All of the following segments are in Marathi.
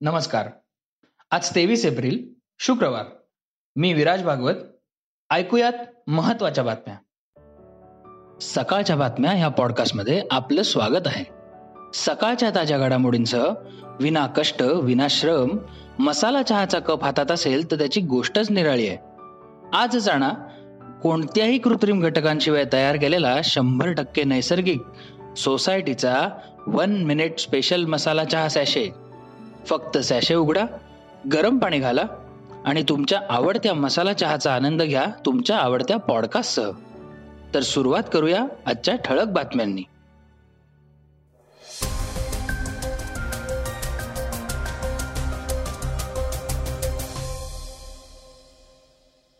नमस्कार. आज तेवीस एप्रिल शुक्रवार. मी विराज भागवत. ऐकूयात महत्त्वाच्या बातम्या. सकाळच्या बातम्या ह्या पॉडकास्टमध्ये आपलं स्वागत आहे. सकाळच्या ताज्या घडामोडींसह विना कष्ट विना श्रम मसाला चहाचा कप हातात असेल तर त्याची गोष्टच निराळी आहे. आज जाणा कोणत्याही कृत्रिम घटकांशिवाय तयार केलेला शंभर टक्के नैसर्गिक सोसायटीचा वन मिनिट स्पेशल मसाला चहा सॅशे फक्त सॅशे उघडा गरम पाणी घाला आणि तुमच्या आवडत्या मसाला चहाचा आनंद घ्या तुमच्या आवडत्या पॉडकास्टसह तर सुरुवात करूया आजच्या ठळक बातम्यांनी.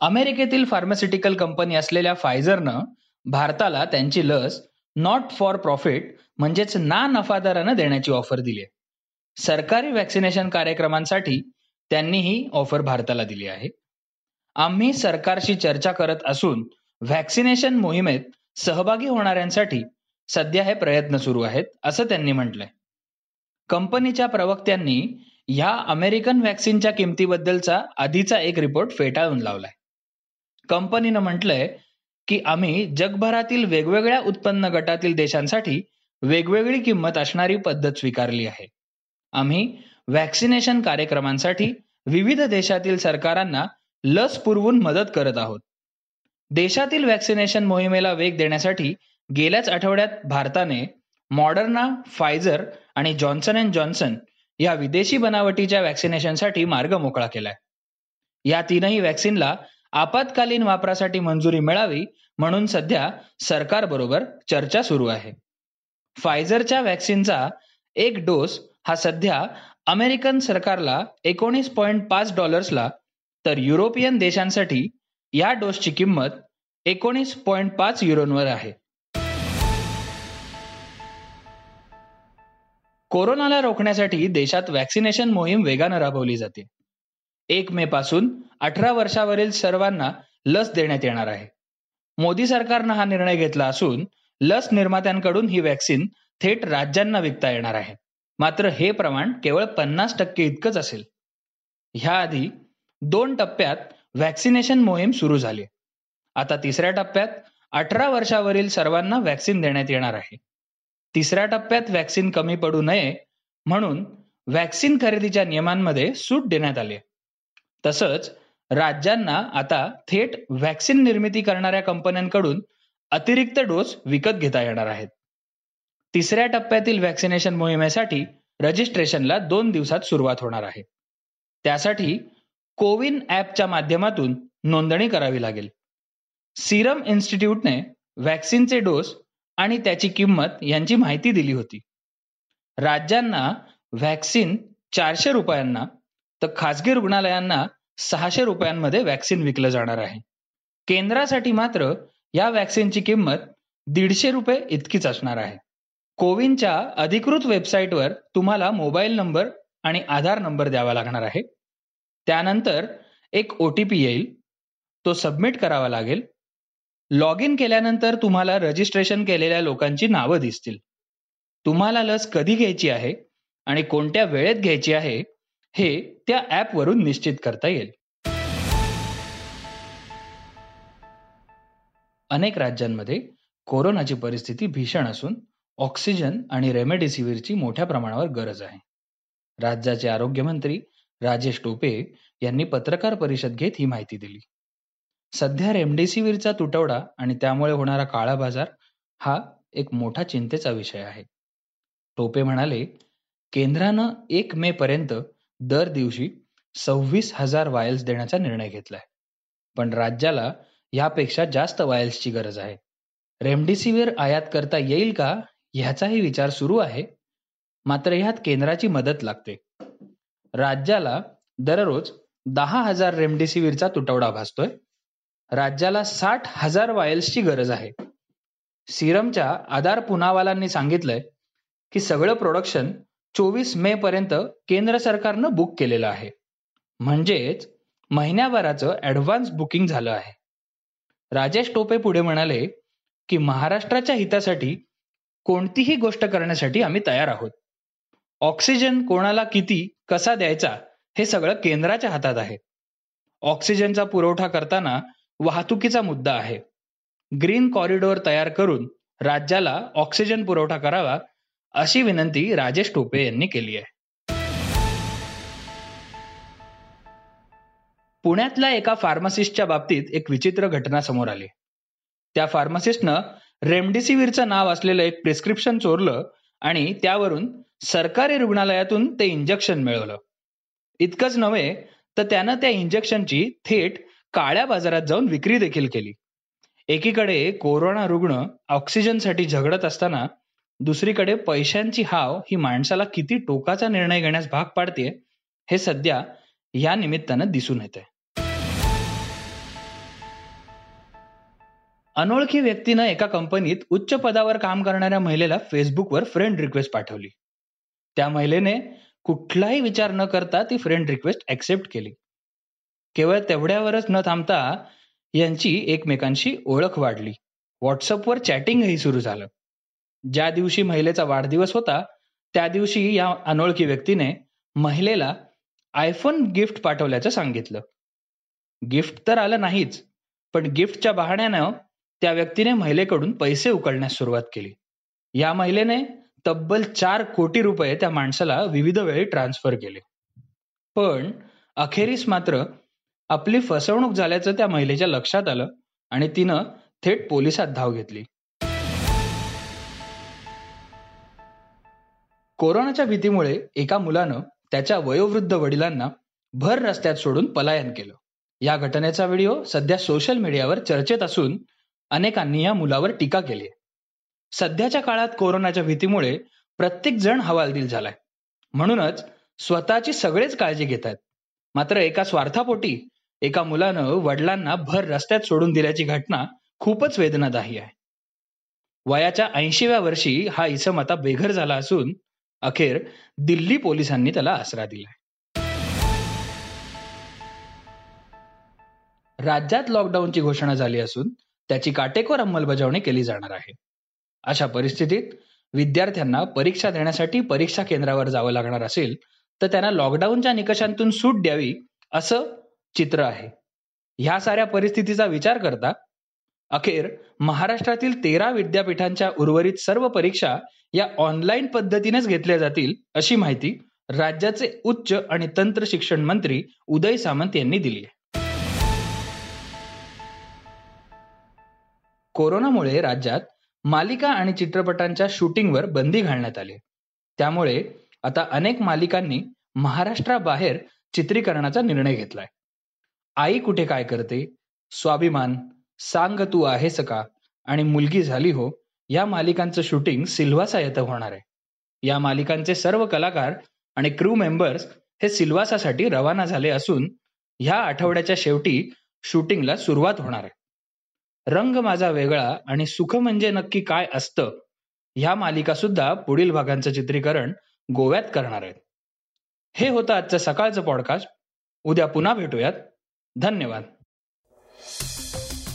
अमेरिकेतील फार्मास्युटिकल कंपनी असलेल्या फायझरनं भारताला त्यांची लस नॉट फॉर प्रॉफिट म्हणजेच ना नफादारानं देण्याची ऑफर दिली आहे सरकारी वॅक्सिनेशन कार्यक्रमांसाठी त्यांनी ही ऑफर भारताला दिली आहे. आम्ही सरकारशी चर्चा करत असून व्हॅक्सिनेशन मोहिमेत सहभागी होणाऱ्यांसाठी सध्या हे प्रयत्न सुरू आहेत असं त्यांनी म्हटलंय. कंपनीच्या प्रवक्त्यांनी ह्या अमेरिकन व्हॅक्सिनच्या किमतीबद्दलचा आधीचा एक रिपोर्ट फेटाळून लावलाय. कंपनीनं म्हटलंय की आम्ही जगभरातील वेगवेगळ्या उत्पन्न गटातील देशांसाठी वेगवेगळी किंमत असणारी पद्धत स्वीकारली आहे. आम्ही व्हॅक्सिनेशन कार्यक्रमांसाठी विविध देशातील सरकारांना लस पुरवून मदत करत आहोत. देशातील व्हॅक्सिनेशन मोहिमेला वेग देण्यासाठी गेल्याच आठवड्यात भारताने मॉडर्ना फायझर आणि जॉन्सन अँड जॉन्सन या विदेशी बनावटीच्या व्हॅक्सिनेशनसाठी मार्ग मोकळा केलाय. या तीनही व्हॅक्सिनला आपत्कालीन वापरासाठी मंजुरी मिळावी म्हणून सध्या सरकारबरोबर चर्चा सुरू आहे. फायझरच्या व्हॅक्सिनचा एक डोस हा सध्या अमेरिकन सरकारला एकोणीस पॉईंट पाच डॉलर्सला तर युरोपियन देशांसाठी या डोसची किंमत एकोणीस पॉईंट पाच युरोनवर आहे. कोरोनाला रोखण्यासाठी देशात व्हॅक्सिनेशन मोहीम वेगानं राबवली जाते. एक मे पासून अठरा वर्षावरील सर्वांना लस देण्यात येणार आहे. मोदी सरकारनं हा निर्णय घेतला असून लस निर्मात्यांकडून ही व्हॅक्सिन थेट राज्यांना विकता येणार आहे. मात्र हे प्रमाण केवळ पन्नास टक्के इतकंच असेल. ह्या आधी दोन टप्प्यात व्हॅक्सिनेशन मोहीम सुरू झाली. आता तिसऱ्या टप्प्यात अठरा वर्षावरील सर्वांना व्हॅक्सिन देण्यात येणार आहे. तिसऱ्या टप्प्यात व्हॅक्सिन कमी पडू नये म्हणून व्हॅक्सिन खरेदीच्या नियमांमध्ये सूट देण्यात आली. तसंच राज्यांना आता थेट व्हॅक्सिन निर्मिती करणाऱ्या कंपन्यांकडून अतिरिक्त डोस विकत घेता येणार आहेत. तिसऱ्या टप्प्यातील व्हॅक्सिनेशन मोहिमेसाठी रजिस्ट्रेशनला दोन दिवसात सुरुवात होणार आहे. त्यासाठी कोविन ॲपच्या माध्यमातून नोंदणी करावी लागेल. सिरम इन्स्टिट्यूटने व्हॅक्सिनचे डोस आणि त्याची किंमत यांची माहिती दिली होती. राज्यांना व्हॅक्सिन चारशे रुपयांना तर खासगी रुग्णालयांना सहाशे रुपयांमध्ये व्हॅक्सिन विकलं जाणार आहे. केंद्रासाठी मात्र या व्हॅक्सिनची किंमत दीडशे रुपये इतकीच असणार आहे. कोविनच्या अधिकृत वेबसाईटवर तुम्हाला मोबाईल नंबर आणि आधार नंबर द्यावा लागणार आहे. त्यानंतर एक ओ टी पी येईल. तो सबमिट करावा लागेल. लॉग इन केल्यानंतर तुम्हाला रजिस्ट्रेशन केलेल्या लोकांची नावं दिसतील. तुम्हाला लस कधी घ्यायची आहे आणि कोणत्या वेळेत घ्यायची आहे हे त्या ॲपवरून निश्चित करता येईल. अनेक राज्यांमध्ये कोरोनाची परिस्थिती भीषण असून ऑक्सिजन आणि रेमडेसिवीरची मोठ्या प्रमाणावर गरज आहे. राज्याचे आरोग्यमंत्री राजेश टोपे यांनी पत्रकार परिषद घेत ही माहिती दिली. सध्या रेमडेसिवीरचा तुटवडा आणि त्यामुळे होणारा काळा बाजार हा एक मोठा चिंतेचा विषय आहे. टोपे म्हणाले केंद्रानं एक मे पर्यंत दर दिवशी सव्वीस हजार वायल्स देण्याचा निर्णय घेतलाय. पण राज्याला यापेक्षा जास्त वायल्सची गरज आहे. रेमडेसिवीर आयात करता येईल का ह्याचाही विचार सुरू आहे. मात्र ह्यात केंद्राची मदत लागते. राज्याला दररोज दहा हजार रेमडेसिवीरचा तुटवडा भासतोय. राज्याला साठ हजार वायल्सची गरज आहे. सिरमच्या आधार पुनावालांनी सांगितलंय की सगळं प्रोडक्शन चोवीस मे पर्यंत केंद्र सरकारनं बुक केलेलं आहे. म्हणजेच महिन्याभराचं ऍडव्हान्स बुकिंग झालं आहे. राजेश टोपे पुढे म्हणाले की महाराष्ट्राच्या हितासाठी कोणतीही गोष्ट करण्यासाठी आम्ही तयार आहोत. ऑक्सिजन कोणाला किती कसा द्यायचा हे सगळं केंद्राच्या हातात आहे. ऑक्सिजनचा पुरवठा करताना वाहतुकीचा मुद्दा आहे. ग्रीन कॉरिडॉर तयार करून राज्याला ऑक्सिजन पुरवठा करावा अशी विनंती राजेश टोपे यांनी केली आहे. पुण्यातल्या एका फार्मासिस्टच्या बाबतीत एक विचित्र घटना समोर आली. त्या फार्मासिस्टनं रेमडेसिवीरचं नाव असलेलं एक प्रिस्क्रिप्शन चोरलं आणि त्यावरून सरकारी रुग्णालयातून ते इंजेक्शन मिळवलं. इतकंच नव्हे तर त्यानं त्या इंजेक्शनची थेट काळ्या बाजारात जाऊन विक्री देखील केली. एकीकडे कोरोना रुग्ण ऑक्सिजनसाठी झगडत असताना दुसरीकडे पैशांची हाव ही माणसाला किती टोकाचा निर्णय घेण्यास भाग पाडते हे सध्या या निमित्तानं दिसून येते अनोळखी व्यक्तीनं एका कंपनीत उच्च पदावर काम करणाऱ्या महिलेला फेसबुकवर फ्रेंड रिक्वेस्ट पाठवली. त्या महिलेने कुठलाही विचार न करता ती फ्रेंड रिक्वेस्ट ऍक्सेप्ट केली. केवळ तेवढ्यावरच न थांबता यांची एकमेकांशी ओळख वाढली. व्हॉट्सअपवर चॅटिंगही सुरू झालं. ज्या दिवशी महिलेचा वाढदिवस होता त्या दिवशी या अनोळखी व्यक्तीने महिलेला आयफोन गिफ्ट पाठवल्याचं सांगितलं. गिफ्ट तर आलं नाहीच पण गिफ्टच्या बहाण्यानं त्या व्यक्तीने महिलेकडून पैसे उकळण्यास सुरुवात केली. या महिलेने तब्बल चार कोटी रुपये त्या माणसाला विविध वेळी ट्रान्सफर केले. पण अखेरीस मात्र आपली फसवणूक झाल्याचं त्या महिलेच्या लक्षात आलं आणि तिनं थेट पोलिसात धाव घेतली. कोरोनाच्या भीतीमुळे एका मुलानं त्याच्या वयोवृद्ध वडिलांना भर रस्त्यात सोडून पलायन केलं. या घटनेचा व्हिडिओ सध्या सोशल मीडियावर चर्चेत असून अनेकांनी या मुलावर टीका केली. आहे सध्याच्या काळात कोरोनाच्या भीतीमुळे प्रत्येक जण हवालदिल झालाय. म्हणूनच स्वतःची सगळेच काळजी घेत आहेत. मात्र एका स्वार्थापोटी एका मुलानं वडिलांना भर रस्त्यात सोडून दिल्याची घटना खूपच वेदनादायी आहे. वयाच्या ऐंशीव्या वर्षी हा इसम आता बेघर झाला असून अखेर दिल्ली पोलिसांनी त्याला आसरा दिलाय. राज्यात लॉकडाऊनची घोषणा झाली असून त्याची काटेकोर अंमलबजावणी केली जाणार आहे. अशा परिस्थितीत विद्यार्थ्यांना परीक्षा देण्यासाठी परीक्षा केंद्रावर जावं लागणार असेल तर त्यांना लॉकडाऊनच्या निकषांतून सूट द्यावी असं चित्र आहे. ह्या साऱ्या परिस्थितीचा विचार करता अखेर महाराष्ट्रातील तेरा विद्यापीठांच्या उर्वरित सर्व परीक्षा या ऑनलाईन पद्धतीनेच घेतल्या जातील अशी माहिती राज्याचे उच्च आणि तंत्र शिक्षण मंत्री उदय सामंत यांनी दिली आहे. कोरोनामुळे राज्यात मालिका आणि चित्रपटांच्या शूटिंगवर बंदी घालण्यात आली. त्यामुळे आता अनेक मालिकांनी महाराष्ट्राबाहेर चित्रीकरणाचा निर्णय घेतलाय. आई कुठे काय करते? स्वाभिमान सांग तू आहेस का? आणि मुलगी झाली हो या मालिकांचं शूटिंग सिल्वासा येथे होणार आहे. या मालिकांचे सर्व कलाकार आणि क्रू मेंबर्स हे सिल्वासासाठी रवाना झाले असून ह्या आठवड्याच्या शेवटी शूटिंगला सुरुवात होणार आहे. रंग माझा वेगळा आणि सुख म्हणजे नक्की काय असतं ह्या मालिका सुद्धा पुढील भागांचं चित्रीकरण गोव्यात करणार आहेत. हे होतं आजचं सकाळचं पॉडकास्ट उद्या पुन्हा भेटूयात. धन्यवाद.